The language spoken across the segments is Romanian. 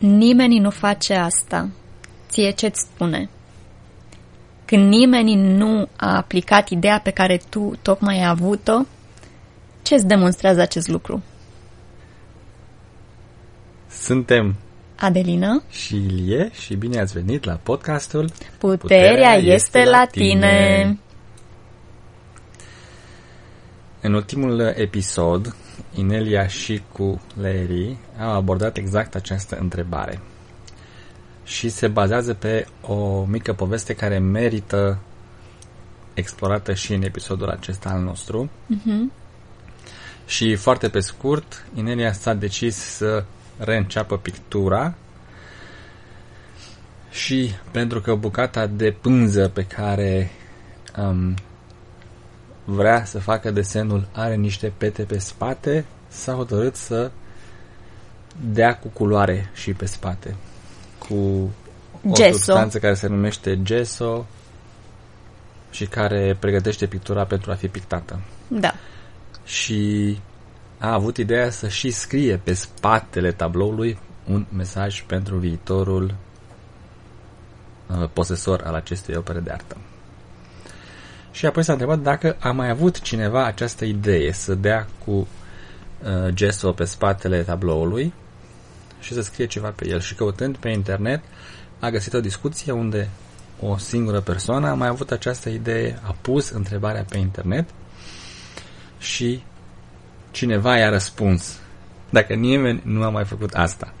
nimeni nu face asta, ție ce-ți spune? Când nimeni nu a aplicat ideea pe care tu tocmai ai avut-o, ce îți demonstrează acest lucru? Suntem Adelina și Ilie și bine ați venit la podcastul Puterea, Puterea este, este la tine. tine. În ultimul episod, Inelia și cu Larry au abordat exact această întrebare și se bazează pe o mică poveste care merită explorată și în episodul acesta al nostru. Uh-huh. Și foarte pe scurt, Inelia s-a decis să reînceapă pictura și pentru că bucata de pânză pe care um, vrea să facă desenul are niște pete pe spate, s-a hotărât să dea cu culoare și pe spate. Cu o gesso. substanță care se numește gesso și care pregătește pictura pentru a fi pictată. Da. Și a avut ideea să și scrie pe spatele tabloului un mesaj pentru viitorul uh, posesor al acestei opere de artă. Și apoi s-a întrebat dacă a mai avut cineva această idee să dea cu uh, gesso pe spatele tabloului și să scrie ceva pe el. Și căutând pe internet a găsit o discuție unde o singură persoană a mai avut această idee, a pus întrebarea pe internet și cineva i-a răspuns. Dacă nimeni nu a mai făcut asta,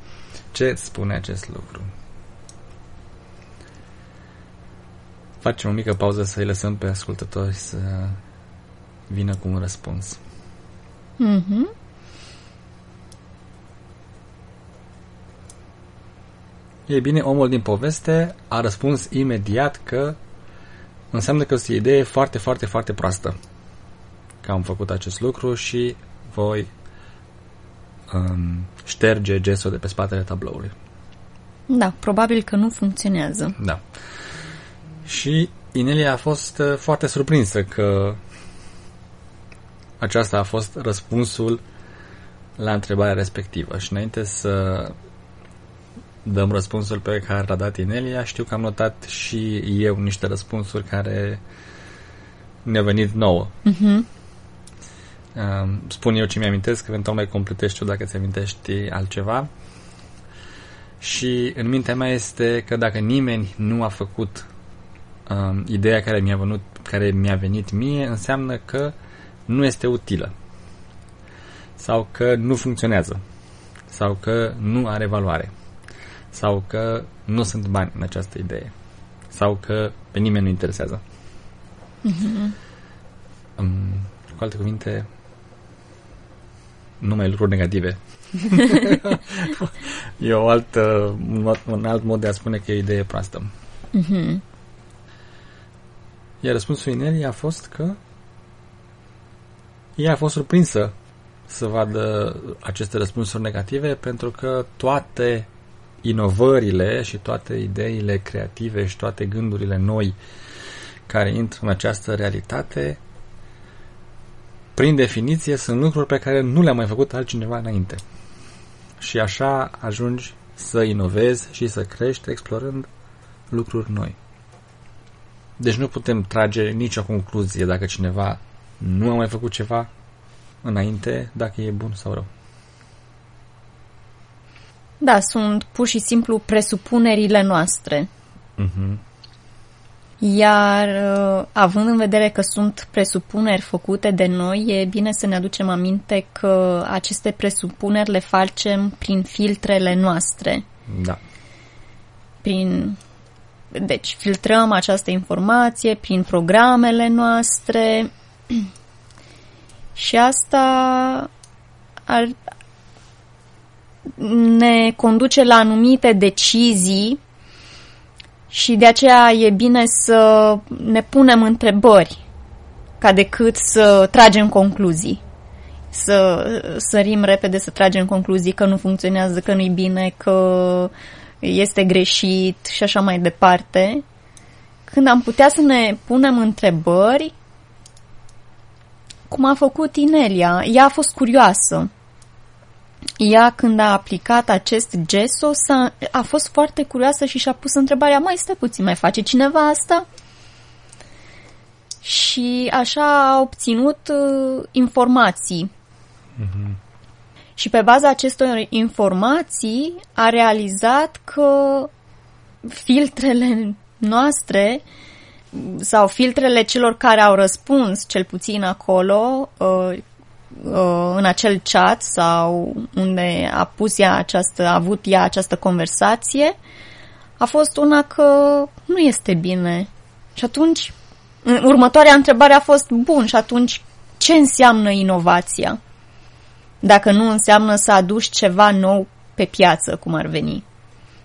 ce spune acest lucru? Facem o mică pauză să-i lăsăm pe ascultători să vină cu un răspuns. Mm-hmm. Ei bine, omul din poveste a răspuns imediat că înseamnă că este o idee foarte, foarte, foarte proastă că am făcut acest lucru și voi um, șterge gesso de pe spatele tabloului. Da, probabil că nu funcționează. Da. Și Inelia a fost uh, foarte surprinsă că aceasta a fost răspunsul la întrebarea respectivă. Și înainte să dăm răspunsul pe care l-a dat Inelia, știu că am notat și eu niște răspunsuri care ne-au venit nouă. Uh-huh. Spun eu ce mi-amintesc, eventual mai completești tu dacă ți-amintești altceva. Și în mintea mea este că dacă nimeni nu a făcut um, ideea care mi-a, venit, care mi-a venit mie, înseamnă că nu este utilă. Sau că nu funcționează. Sau că nu are valoare. Sau că nu sunt bani în această idee. Sau că pe nimeni nu interesează. Mm-hmm. Um, cu alte cuvinte, numai lucruri negative. e o altă, un alt mod de a spune că e o idee proastă. Mm-hmm. Iar răspunsul Inelii a fost că ea a fost surprinsă să vadă aceste răspunsuri negative pentru că toate inovările și toate ideile creative și toate gândurile noi care intră în această realitate prin definiție, sunt lucruri pe care nu le-a mai făcut altcineva înainte. Și așa ajungi să inovezi și să crești explorând lucruri noi. Deci nu putem trage nicio concluzie dacă cineva nu a mai făcut ceva înainte, dacă e bun sau rău. Da, sunt pur și simplu presupunerile noastre. Uh-huh. Iar uh, având în vedere că sunt presupuneri făcute de noi, e bine să ne aducem aminte că aceste presupuneri le facem prin filtrele noastre. Da. Prin deci, filtrăm această informație prin programele noastre și asta ar, ne conduce la anumite decizii și de aceea e bine să ne punem întrebări ca decât să tragem concluzii. Să sărim repede să tragem concluzii că nu funcționează, că nu-i bine, că este greșit și așa mai departe. Când am putea să ne punem întrebări, cum a făcut Inelia, ea a fost curioasă. ea când a aplicat acest gesso s-a, a fost foarte curioasă și și-a pus întrebarea, mai stai puțin, mai face cineva asta? Și așa a obținut uh, informații. Mm-hmm. Și pe baza acestor informații a realizat că filtrele noastre sau filtrele celor care au răspuns, cel puțin acolo, uh, uh, în acel chat sau unde a pus ea această, a avut ea această conversație, a fost una că nu este bine. Și atunci, următoarea întrebare a fost, bun, și atunci ce înseamnă inovația? Dacă nu înseamnă să aduci ceva nou pe piață, cum ar veni.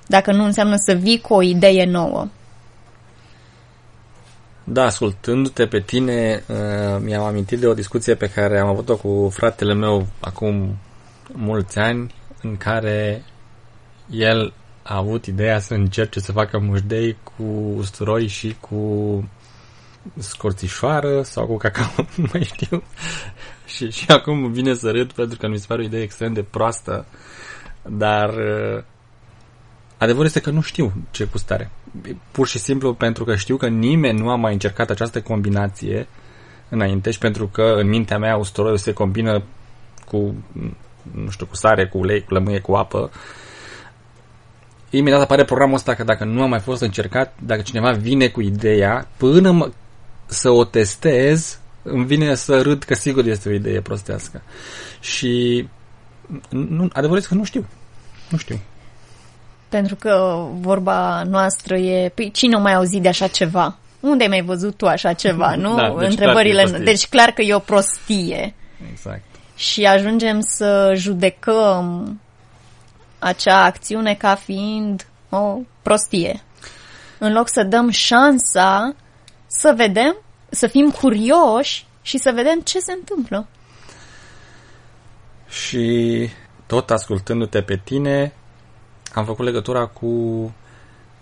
Dacă nu înseamnă să vii cu o idee nouă. Da, ascultându-te pe tine, uh, mi-am amintit de o discuție pe care am avut-o cu fratele meu acum mulți ani, în care el a avut ideea să încerce să facă mușdei cu usturoi și cu scorțișoară sau cu cacao, nu mai știu. și, și acum vine să râd pentru că mi se pare o idee extrem de proastă, dar uh, adevărul este că nu știu ce gustare pur și simplu pentru că știu că nimeni nu a mai încercat această combinație înainte și pentru că în mintea mea usturoiul se combină cu, nu știu, cu sare, cu ulei, cu lămâie, cu apă. Imediat apare programul ăsta că dacă nu a mai fost încercat, dacă cineva vine cu ideea, până mă, să o testez, îmi vine să râd că sigur este o idee prostească. Și nu, adevărul este că nu știu. Nu știu. Pentru că vorba noastră e, păi cine o mai auzit de așa ceva? Unde ai mai văzut tu așa ceva, nu? Da, deci Întrebările. Clar deci clar că e o prostie. Exact. Și ajungem să judecăm acea acțiune ca fiind o prostie. În loc să dăm șansa să vedem, să fim curioși și să vedem ce se întâmplă. Și tot ascultându-te pe tine, am făcut legătura cu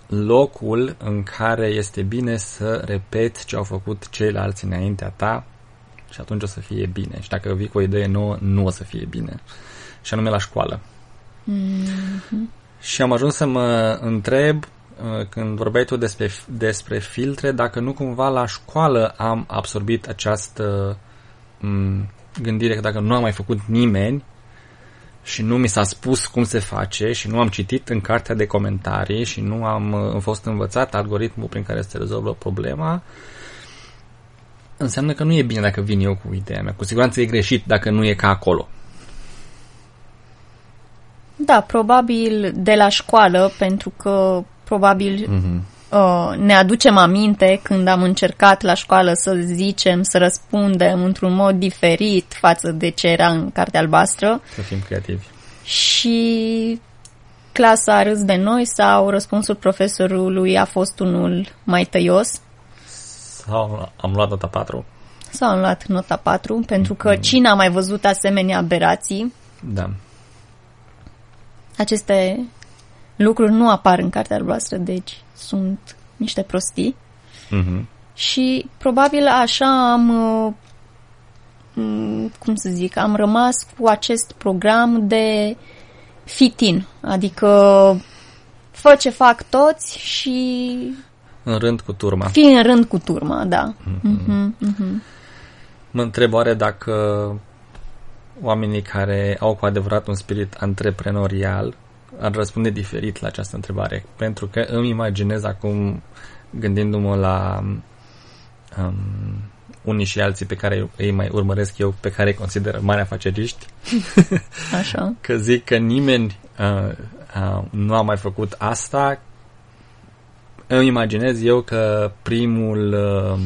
locul în care este bine să repeți ce au făcut ceilalți înaintea ta și atunci o să fie bine. Și dacă vii cu o idee nouă, nu o să fie bine. Și anume la școală. Mm-hmm. Și am ajuns să mă întreb uh, când vorbeai tu despre, despre filtre, dacă nu cumva la școală am absorbit această mm, gândire că dacă nu am mai făcut nimeni, și nu mi s-a spus cum se face și nu am citit în cartea de comentarii și nu am, am uh, fost învățat algoritmul prin care se rezolvă problema, înseamnă că nu e bine dacă vin eu cu ideea mea. Cu siguranță e greșit dacă nu e ca acolo. Da, probabil de la școală, pentru că probabil mm-hmm. Uh, ne aducem aminte când am încercat la școală să zicem, să răspundem într-un mod diferit față de ce era în cartea albastră. Să fim creativi. Și clasa a râs de noi sau răspunsul profesorului a fost unul mai tăios? Sau am luat nota 4? Sau am luat nota 4, pentru că mm. cine a mai văzut asemenea aberații? Da. Aceste lucruri nu apar în cartea albastră, deci sunt niște prostii. Uh-huh. Și probabil așa am, uh, cum să zic, am rămas cu acest program de fitin, adică fă ce fac toți și... În rând cu turma. Fii în rând cu turma, da. Uh-huh. Uh-huh. Uh-huh. Mă întreb oare dacă oamenii care au cu adevărat un spirit antreprenorial ar răspunde diferit la această întrebare, pentru că îmi imaginez acum, gândindu-mă la um, unii și alții pe care îi mai urmăresc eu, pe care îi consider mari afaceriști, Așa. că zic că nimeni uh, uh, nu a mai făcut asta, îmi imaginez eu că primul uh,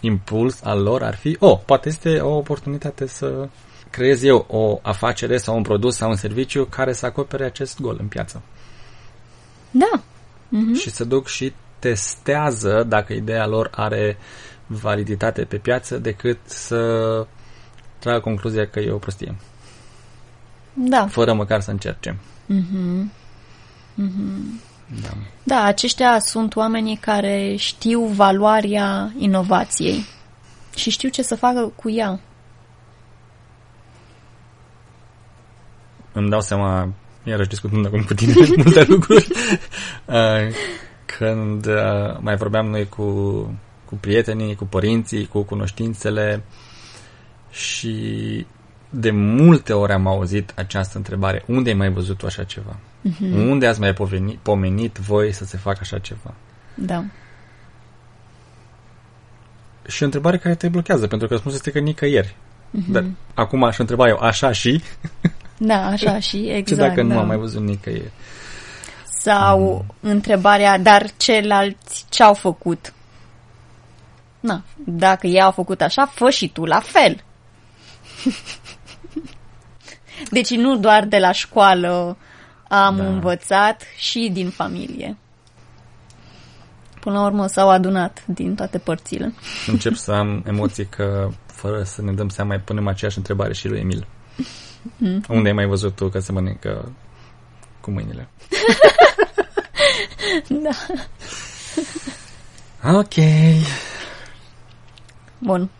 impuls al lor ar fi, oh, poate este o oportunitate să creez eu o afacere sau un produs sau un serviciu care să acopere acest gol în piață. Da. Uh-huh. Și să duc și testează dacă ideea lor are validitate pe piață decât să tragă concluzia că e o prostie. Da. Fără măcar să încerce. Uh-huh. Uh-huh. Da. da, aceștia sunt oamenii care știu valoarea inovației și știu ce să facă cu ea. Îmi dau seama, iarăși discutând acum cu tine multe lucruri, uh, când uh, mai vorbeam noi cu, cu prietenii, cu părinții, cu cunoștințele și de multe ori am auzit această întrebare. Unde ai mai văzut tu așa ceva? Uh-huh. Unde ați mai pomenit, pomenit voi să se facă așa ceva? Da. Și o întrebare care te blochează, pentru că răspunsul este că nicăieri. Uh-huh. Dar acum aș întreba eu, așa și? Da, așa și, exact. Ce dacă da. nu am mai văzut nicăieri? Sau mm. întrebarea, dar ceilalți ce-au făcut? Na, dacă ei au făcut așa, fă și tu la fel. deci nu doar de la școală am da. învățat și din familie. Până la urmă s-au adunat din toate părțile. Încep să am emoții că, fără să ne dăm seama, mai punem aceeași întrebare și lui Emil. Mm. Unde ai mai văzut tu că se mănâncă cu mâinile? da. Ok. Bun.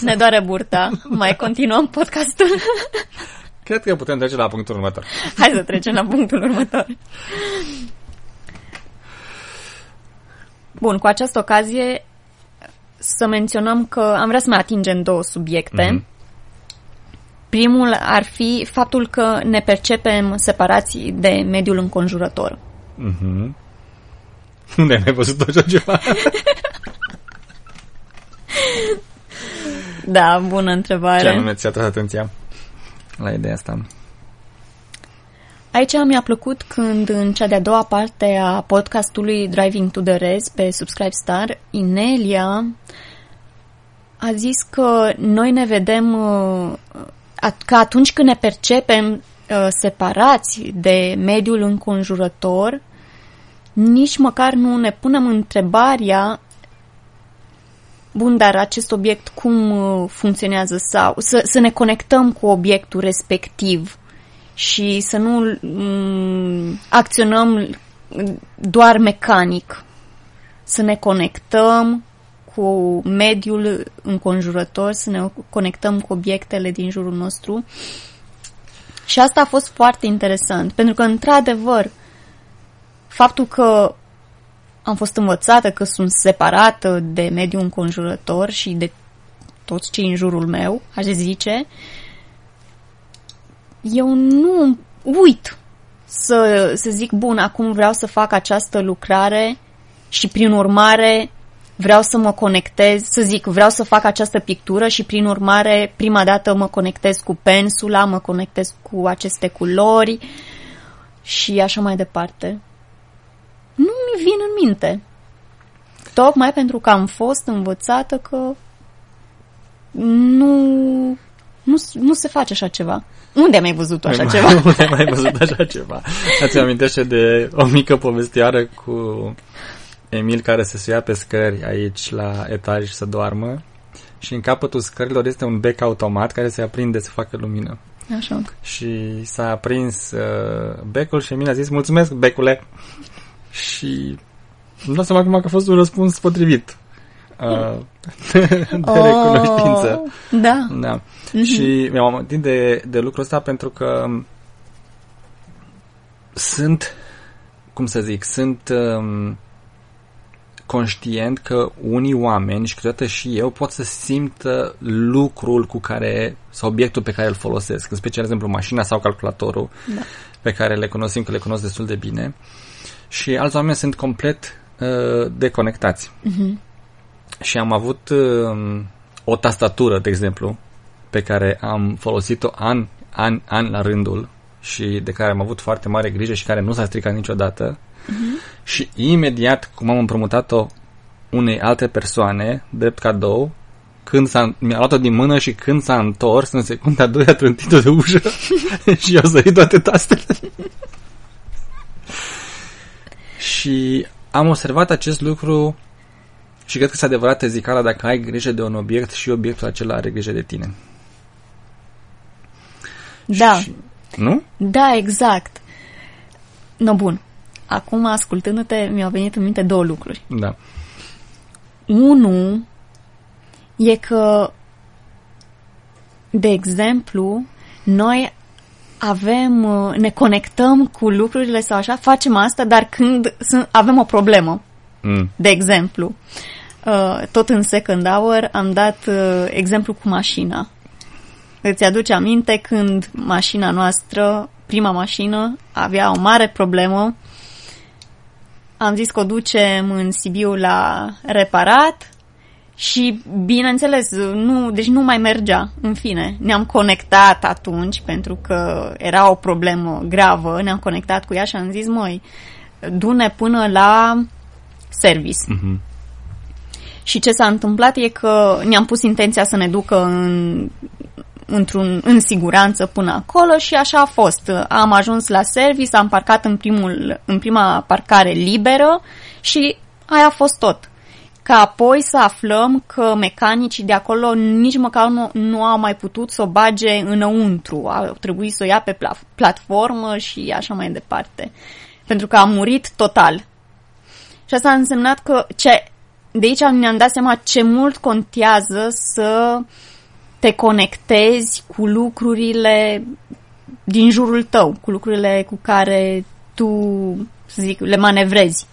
Ne doare burta. Mai continuăm podcastul. Cred că putem trece la punctul următor. Hai să trecem la punctul următor. Bun, cu această ocazie să menționăm că am vrea să mai atingem două subiecte. Mm-hmm. Primul ar fi faptul că ne percepem separați de mediul înconjurător. Mm-hmm. Unde ai mai văzut așa ceva? da, bună întrebare. Ce anume ți-a tras atenția la ideea asta? Aici mi-a plăcut când în cea de-a doua parte a podcastului Driving to the Res pe Subscribe Star, Inelia a zis că noi ne vedem uh, că atunci când ne percepem uh, separați de mediul înconjurător, nici măcar nu ne punem întrebarea bun, dar acest obiect cum uh, funcționează? Sau să, să ne conectăm cu obiectul respectiv și să nu mm, acționăm doar mecanic, să ne conectăm cu mediul înconjurător, să ne conectăm cu obiectele din jurul nostru. Și asta a fost foarte interesant, pentru că, într-adevăr, faptul că am fost învățată că sunt separată de mediul înconjurător și de toți cei în jurul meu, aș zice, eu nu uit să, să zic, bun, acum vreau să fac această lucrare și prin urmare vreau să mă conectez, să zic, vreau să fac această pictură și prin urmare prima dată mă conectez cu pensula, mă conectez cu aceste culori și așa mai departe. Nu mi vin în minte. Tocmai pentru că am fost învățată că nu, nu, nu se face așa ceva. Unde ai mai văzut așa mai, ceva? Unde ai mai văzut așa ceva? Ați amintește de o mică povestioară cu Emil care se suia pe scări aici la etaj să doarmă și în capătul scărilor este un bec automat care se aprinde să facă lumină. Așa. Și s-a aprins uh, becul și Emil a zis mulțumesc becule și îmi dau seama acum că a fost un răspuns potrivit uh, de oh, recunoștință. Da. da. Mm-hmm. Și mi-am amintit de, de lucrul ăsta pentru că sunt, cum să zic, sunt um, conștient că unii oameni și câteodată și eu pot să simtă lucrul cu care sau obiectul pe care îl folosesc, în special, de exemplu, mașina sau calculatorul da. pe care le cunosc, că le cunosc destul de bine și alți oameni sunt complet uh, deconectați. Uh-huh. Și am avut uh, o tastatură, de exemplu, pe care am folosit-o an, an, an la rândul și de care am avut foarte mare grijă și care nu s-a stricat niciodată uh-huh. și imediat cum am împrumutat-o unei alte persoane, drept cadou, când s-a, mi-a luat-o din mână și când s-a întors, în secunda 2 a trântit-o de ușă și i-au sărit toate tastele. și am observat acest lucru și cred că s-a adevărat zicala dacă ai grijă de un obiect și obiectul acela are grijă de tine. Da. Și, nu? Da, exact. No, bun. Acum, ascultându-te, mi-au venit în minte două lucruri. Da. Unu e că, de exemplu, noi avem, uh, ne conectăm cu lucrurile sau așa, facem asta, dar când sunt, avem o problemă, Mm. de exemplu, uh, tot în second hour am dat uh, exemplu cu mașina. Îți aduce aminte când mașina noastră, prima mașină, avea o mare problemă. Am zis că o ducem în Sibiu la reparat și, bineînțeles, nu, deci nu mai mergea, în fine. Ne-am conectat atunci, pentru că era o problemă gravă, ne-am conectat cu ea și am zis, măi, du-ne până la service. Mhm. Și ce s-a întâmplat e că ne-am pus intenția să ne ducă în, într-un, în siguranță până acolo și așa a fost. Am ajuns la service, am parcat în, primul, în prima parcare liberă și aia a fost tot. Ca apoi să aflăm că mecanicii de acolo nici măcar nu, nu au mai putut să o bage înăuntru. Au trebuit să o ia pe pla- platformă și așa mai departe. Pentru că a murit total. Și asta a însemnat că ce, de aici ne-am dat seama ce mult contează să te conectezi cu lucrurile din jurul tău, cu lucrurile cu care tu, să zic, le manevrezi.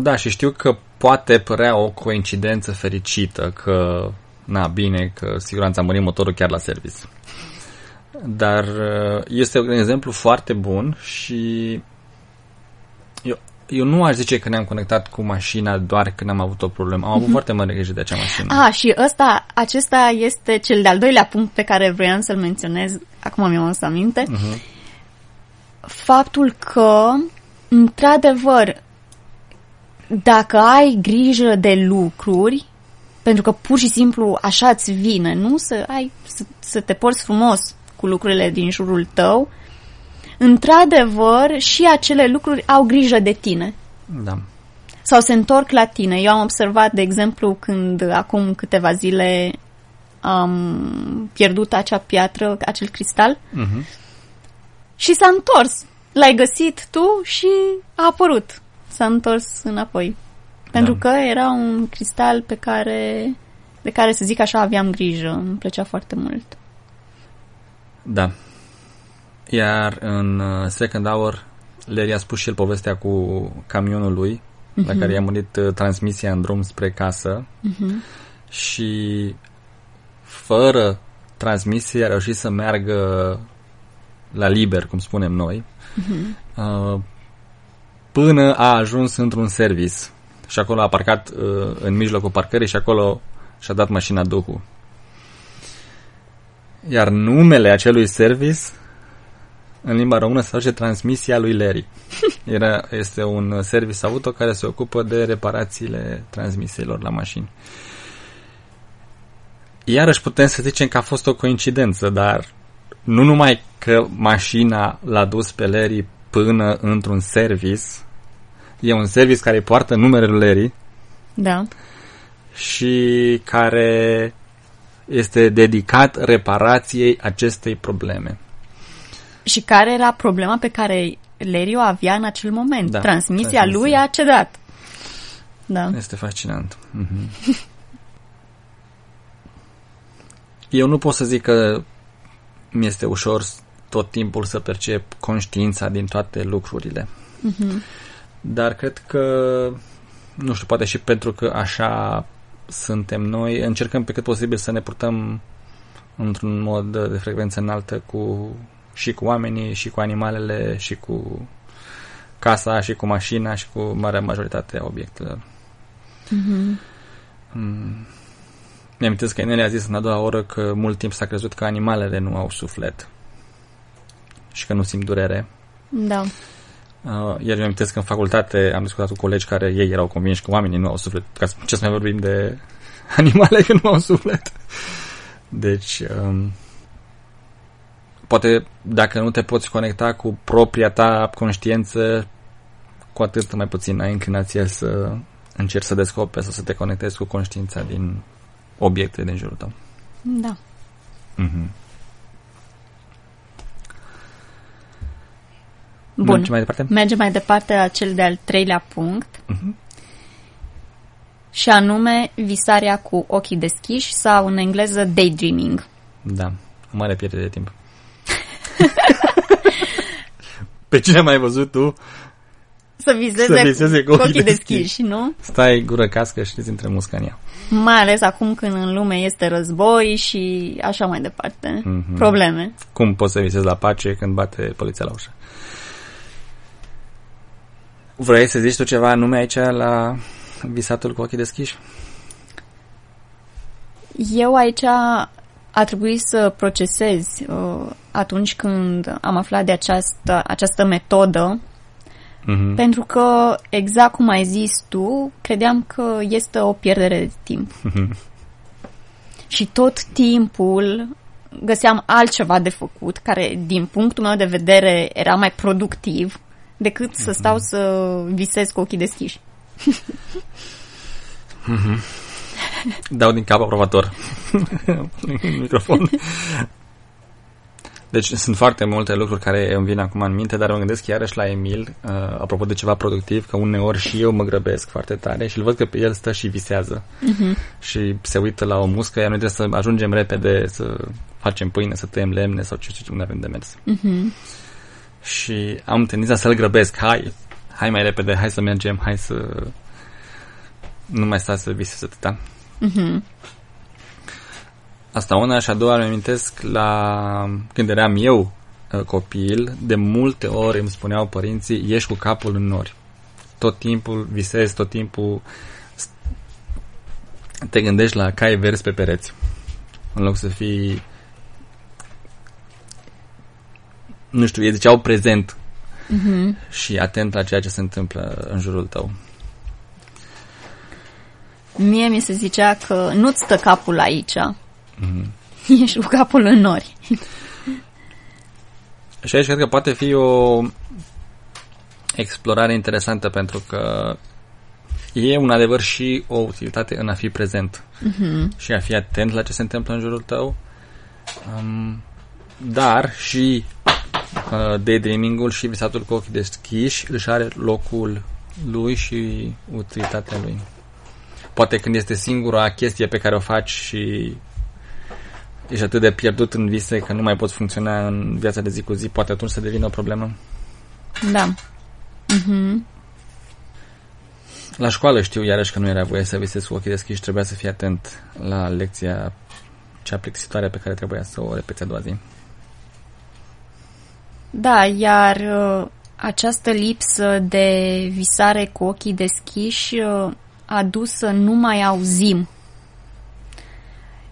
Da, și știu că poate părea o coincidență fericită că, na, bine, că siguranța a murit motorul chiar la service. Dar uh, este un exemplu foarte bun și eu, eu nu aș zice că ne-am conectat cu mașina doar când am avut o problemă. Am avut foarte mare grijă de acea mașină. Ah, și ăsta, acesta este cel de-al doilea punct pe care vreau să-l menționez, acum mi-am adus aminte, Mhm. faptul că, într-adevăr, dacă ai grijă de lucruri, pentru că pur și simplu așa îți vine, nu să ai să, să te porți frumos cu lucrurile din jurul tău, într-adevăr și acele lucruri au grijă de tine Da. sau se întorc la tine. Eu am observat, de exemplu, când acum câteva zile am pierdut acea piatră, acel cristal Mhm. și s-a întors. L-ai găsit tu și a apărut. S-a întors înapoi. Pentru Da. că era un cristal pe care, de care, să zic așa, aveam grijă. Îmi plăcea foarte mult. Da. Iar în uh, Second Hour, Larry a spus și el povestea cu camionul lui, la care i-a murit uh, transmisia în drum spre casă. Și fără transmisie a reușit să meargă la liber, cum spunem noi, uh, până a ajuns într-un service. Și acolo a parcat uh, în mijlocul parcării și acolo și-a dat mașina Duhul. Iar numele acelui service în limba română se face transmisia lui Larry. Era, este un service auto care se ocupă de reparațiile transmisiilor la mașini. Iarăși putem să zicem că a fost o coincidență, dar nu numai că mașina l-a dus pe Larry până într-un service, e un service care poartă numele lui Larry Da. și care este dedicat reparației acestei probleme. Și care era problema pe care Larry o avea în acel moment? Da, Transmisia transmisia. lui a cedat. Da. Este fascinant. Mhm. Eu nu pot să zic că mi este ușor s- tot timpul să percep conștiința din toate lucrurile. Dar cred că, nu știu, poate și pentru că așa suntem noi, încercăm pe cât posibil să ne purtăm într-un mod de frecvență înaltă cu și cu oamenii, și cu animalele, și cu casa, și cu mașina, și cu marea majoritate a obiectelor. Mm. Mi-am că Inelia a zis în a doua oră că mult timp s-a crezut că animalele nu au suflet și că nu simt durere. Da. Uh, iar mi-am că în facultate am discutat cu colegi care ei erau convinși că oamenii nu au suflet. Ca să- ce să mai vorbim de animale că nu au suflet. Deci, um, poate dacă nu te poți conecta cu propria ta conștiință, cu atât mai puțin ai inclinație să încerci să descoperi sau să te conectezi cu conștiința din obiecte din jurul tău. Da. Mm-hmm. Bun. Mergem mai departe? Mergem mai departe la cel de-al treilea punct. Mhm. Și anume visarea cu ochii deschiși sau în engleză daydreaming. Da, o mare pierdere de timp. Pe cine mai ai văzut tu? Să viseze, Să viseze cu ochii deschiși, nu? Stai gură cască și îți intre musca în ea. Mai ales acum când în lume este război și așa mai departe. Mhm. Probleme. Cum poți să visezi la pace când bate poliția la ușă? Vrei să zici tu ceva nume aici la visatul cu ochii deschiși? Eu aici a trebuit să procesez uh, atunci când am aflat de această, această metodă, Mhm. pentru că, exact cum ai zis tu, credeam că este o pierdere de timp. Și tot timpul găseam altceva de făcut, care, din punctul meu de vedere, era mai productiv decât să stau să visez cu ochii deschiși. Dau din cap aprobator. în microfon. Deci sunt foarte multe lucruri care îmi vin acum în minte, dar mă gândesc iarăși la Emil, uh, apropo de ceva productiv, că uneori și eu mă grăbesc foarte tare și îl văd că pe el stă și visează. Uh-huh. Și se uită la o muscă, iar noi trebuie să ajungem repede să facem pâine, să tăiem lemne sau ce, ce unde avem de mers. Uh-huh. Și am tendința să-l grăbesc, hai, hai mai repede, hai să mergem, hai să... Nu mai sta să visezi atâta. Uh-huh. Asta una și a doua îmi amintesc la când eram eu uh, copil, de multe ori îmi spuneau părinții, ieși cu capul în nori. Tot timpul visezi, tot timpul s- te gândești la cai verzi pe pereți. În loc să fii nu știu, ei ziceau prezent Uh-huh. și atent la ceea ce se întâmplă în jurul tău. Mie mi se zicea că nu-ți stă capul aici, Mhm. ești cu capul în nori. Și aici cred că poate fi o explorare interesantă pentru că e un adevăr și o utilitate în a fi prezent Uh-huh. și a fi atent la ce se întâmplă în jurul tău, um, dar și uh, daydreaming-ul și visatul cu ochii deschiși își are locul lui și utilitatea lui. Poate când este singura chestie pe care o faci și ești atât de pierdut în vise că nu mai poți funcționa în viața de zi cu zi, poate atunci să devină o problemă. Da. Uh-huh. La școală știu iarăși că nu era voie să visezi cu ochii deschiși, trebuia să fii atent la lecția cea plictisitoare pe care trebuia să o repeți a doua zi. Da, iar uh, această lipsă de visare cu ochii deschiși uh, a dus să nu mai auzim.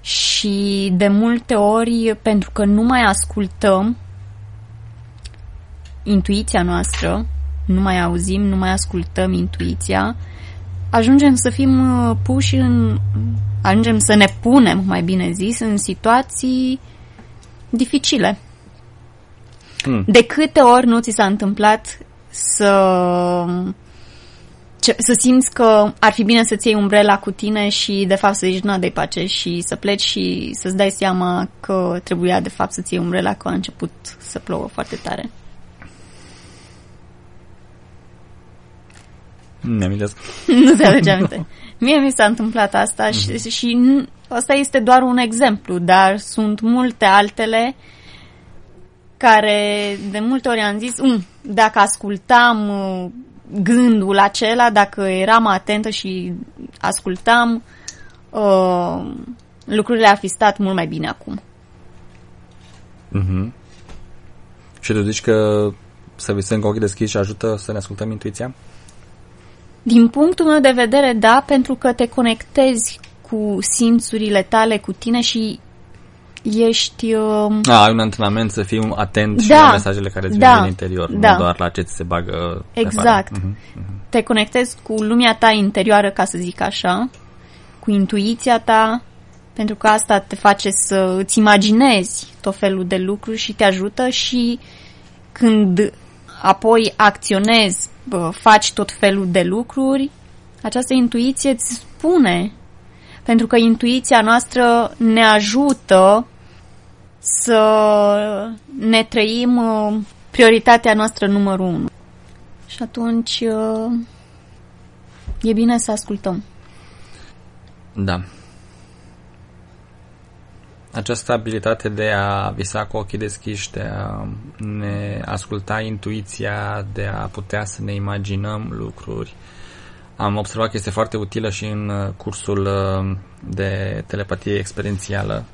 Și de multe ori, pentru că nu mai ascultăm intuiția noastră, nu mai auzim, nu mai ascultăm intuiția, ajungem să fim uh, puși în. ajungem să ne punem, mai bine zis, în situații dificile. Hmm. De câte ori nu ți s-a întâmplat să ce, să simți că ar fi bine să-ți iei umbrela cu tine și de fapt să zici nu de pace și să pleci și să-ți dai seama că trebuia de fapt să-ți iei umbrela că a început să plouă foarte tare. Nu amintesc. nu te aduce aminte. Mie mi s-a întâmplat asta și, și nu- asta este doar un exemplu, dar sunt multe altele care de multe ori am zis, um, dacă ascultam uh, gândul acela, dacă eram atentă și ascultam, uh, lucrurile ar fi stat mult mai bine acum. Mhm. Și tu zici că să visăm cu ochii deschiși ajută să ne ascultăm intuiția? Din punctul meu de vedere, da, pentru că te conectezi cu simțurile tale, cu tine și ești... Uh, A, ai un antrenament să fii atent și Da. la mesajele care îți Da. vin din interior, Da. nu doar la ce ți se bagă pe Exact. afară. Mhm. te conectezi cu lumea ta interioară, ca să zic așa, cu intuiția ta, pentru că asta te face să îți imaginezi tot felul de lucruri și te ajută și când apoi acționezi, bă, faci tot felul de lucruri, această intuiție îți spune. Pentru că intuiția noastră ne ajută să ne trăim uh, prioritatea noastră numărul unu. Și atunci uh, e bine să ascultăm. Da. această abilitate de a visa cu ochii deschiși, de a ne asculta intuiția, de a putea să ne imaginăm lucruri. Am observat că este foarte utilă și în uh, cursul uh, de telepatie experiențială,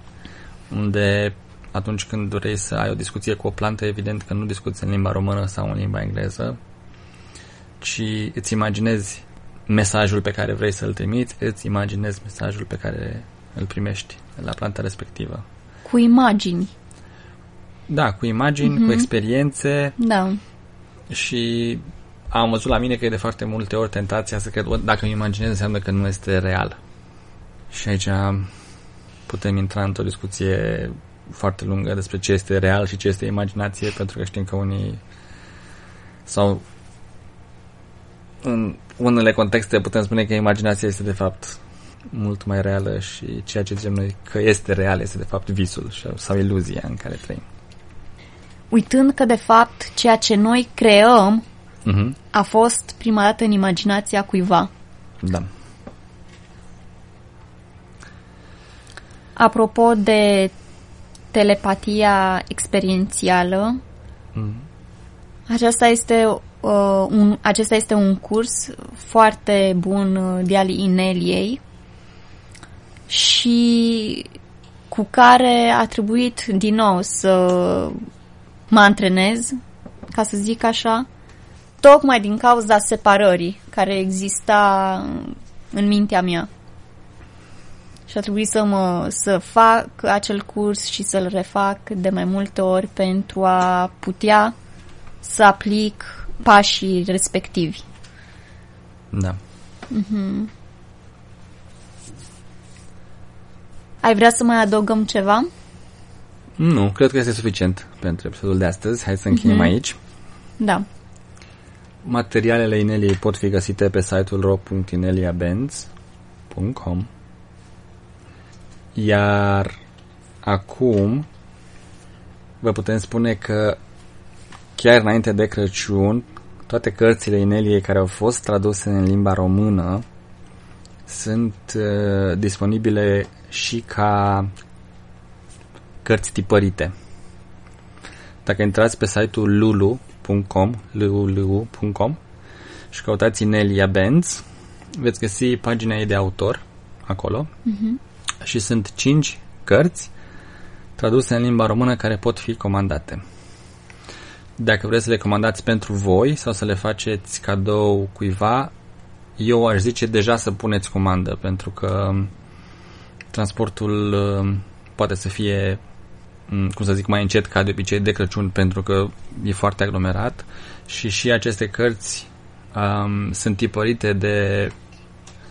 unde atunci când vrei să ai o discuție cu o plantă, evident că nu discuți în limba română sau în limba engleză, ci îți imaginezi mesajul pe care vrei să-l trimiți, îți imaginezi mesajul pe care îl primești la planta respectivă. Cu imagini. Da, cu imagini, uh-huh. cu experiențe. Da. Și am văzut la mine că e de foarte multe ori tentația să cred, dacă îmi imaginez, înseamnă că nu este real. Și aici putem intra într-o discuție foarte lungă despre ce este real și ce este imaginație, pentru că știm că unii sau în unele contexte putem spune că imaginația este de fapt mult mai reală și ceea ce zicem noi că este real este de fapt visul sau iluzia în care trăim. Uitând că de fapt ceea ce noi creăm uh-huh. a fost prima dată în imaginația cuiva. Da. Apropo de telepatia experiențială, mm. aceasta este, uh, un, acesta este un curs foarte bun uh, de al Ineliei și cu care a trebuit din nou să mă antrenez, ca să zic așa, tocmai din cauza separării care exista în mintea mea. Și a trebuit să, mă, să fac acel curs și să-l refac de mai multe ori pentru a putea să aplic pașii respectivi. Da. Mm-hmm. Ai vrea să mai adăugăm ceva? Nu, cred că este suficient pentru episodul de astăzi. Hai să încheiem mm-hmm. aici. Da. Materialele Ineliei pot fi găsite pe site-ul ro.ineliabenz.com Iar acum vă putem spune că chiar înainte de Crăciun, toate cărțile Ineliei care au fost traduse în limba română sunt uh, disponibile și ca cărți tipărite. Dacă intrați pe site-ul lulu.com, lulu.com și căutați Nelia Benz, veți găsi pagina ei de autor acolo uh-huh. și sunt 5 cărți traduse în limba română care pot fi comandate. Dacă vreți să le comandați pentru voi sau să le faceți cadou cuiva, eu aș zice deja să puneți comandă, pentru că transportul uh, poate să fie, mm, cum să zic, mai încet ca de obicei de Crăciun, pentru că e foarte aglomerat și și aceste cărți um, sunt tipărite de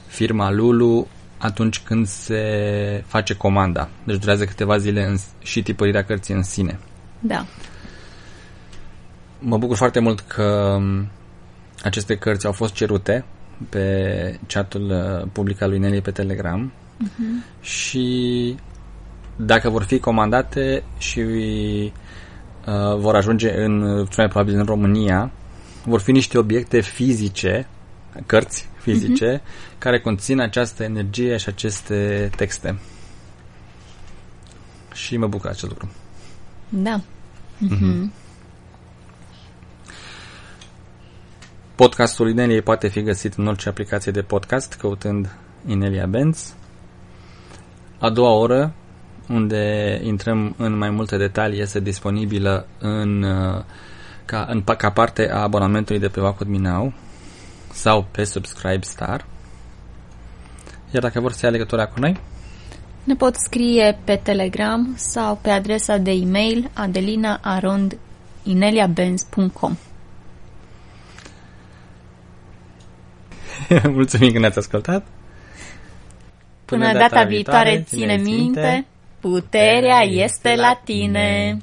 firma Lulu atunci când se face comanda. Deci durează câteva zile în, și tipărirea cărții în sine. Da. Mă bucur foarte mult că um, aceste cărți au fost cerute pe chatul uh, public al lui Nelly pe Telegram uh-huh. și dacă vor fi comandate și uh, vor ajunge în, cel mai probabil în România, vor fi niște obiecte fizice, cărți fizice, uh-huh. care conțin această energie și aceste texte. Și mă bucur acest lucru. Da. Uh-huh. Uh-huh. Podcastul Ineliei poate fi găsit în orice aplicație de podcast căutând Inelia Benz. A doua oră, unde intrăm în mai multe detalii, este disponibilă în, ca, în, ca parte a abonamentului de pe Wacom Minau sau pe Subscribe Star. Iar dacă vor să ia legătura cu noi, ne pot scrie pe Telegram sau pe adresa de e-mail adelinaarondineliabenz.com Mulțumim că ne-ați ascultat. Până, Până data, data viitoare, ține minte, puterea este la tine.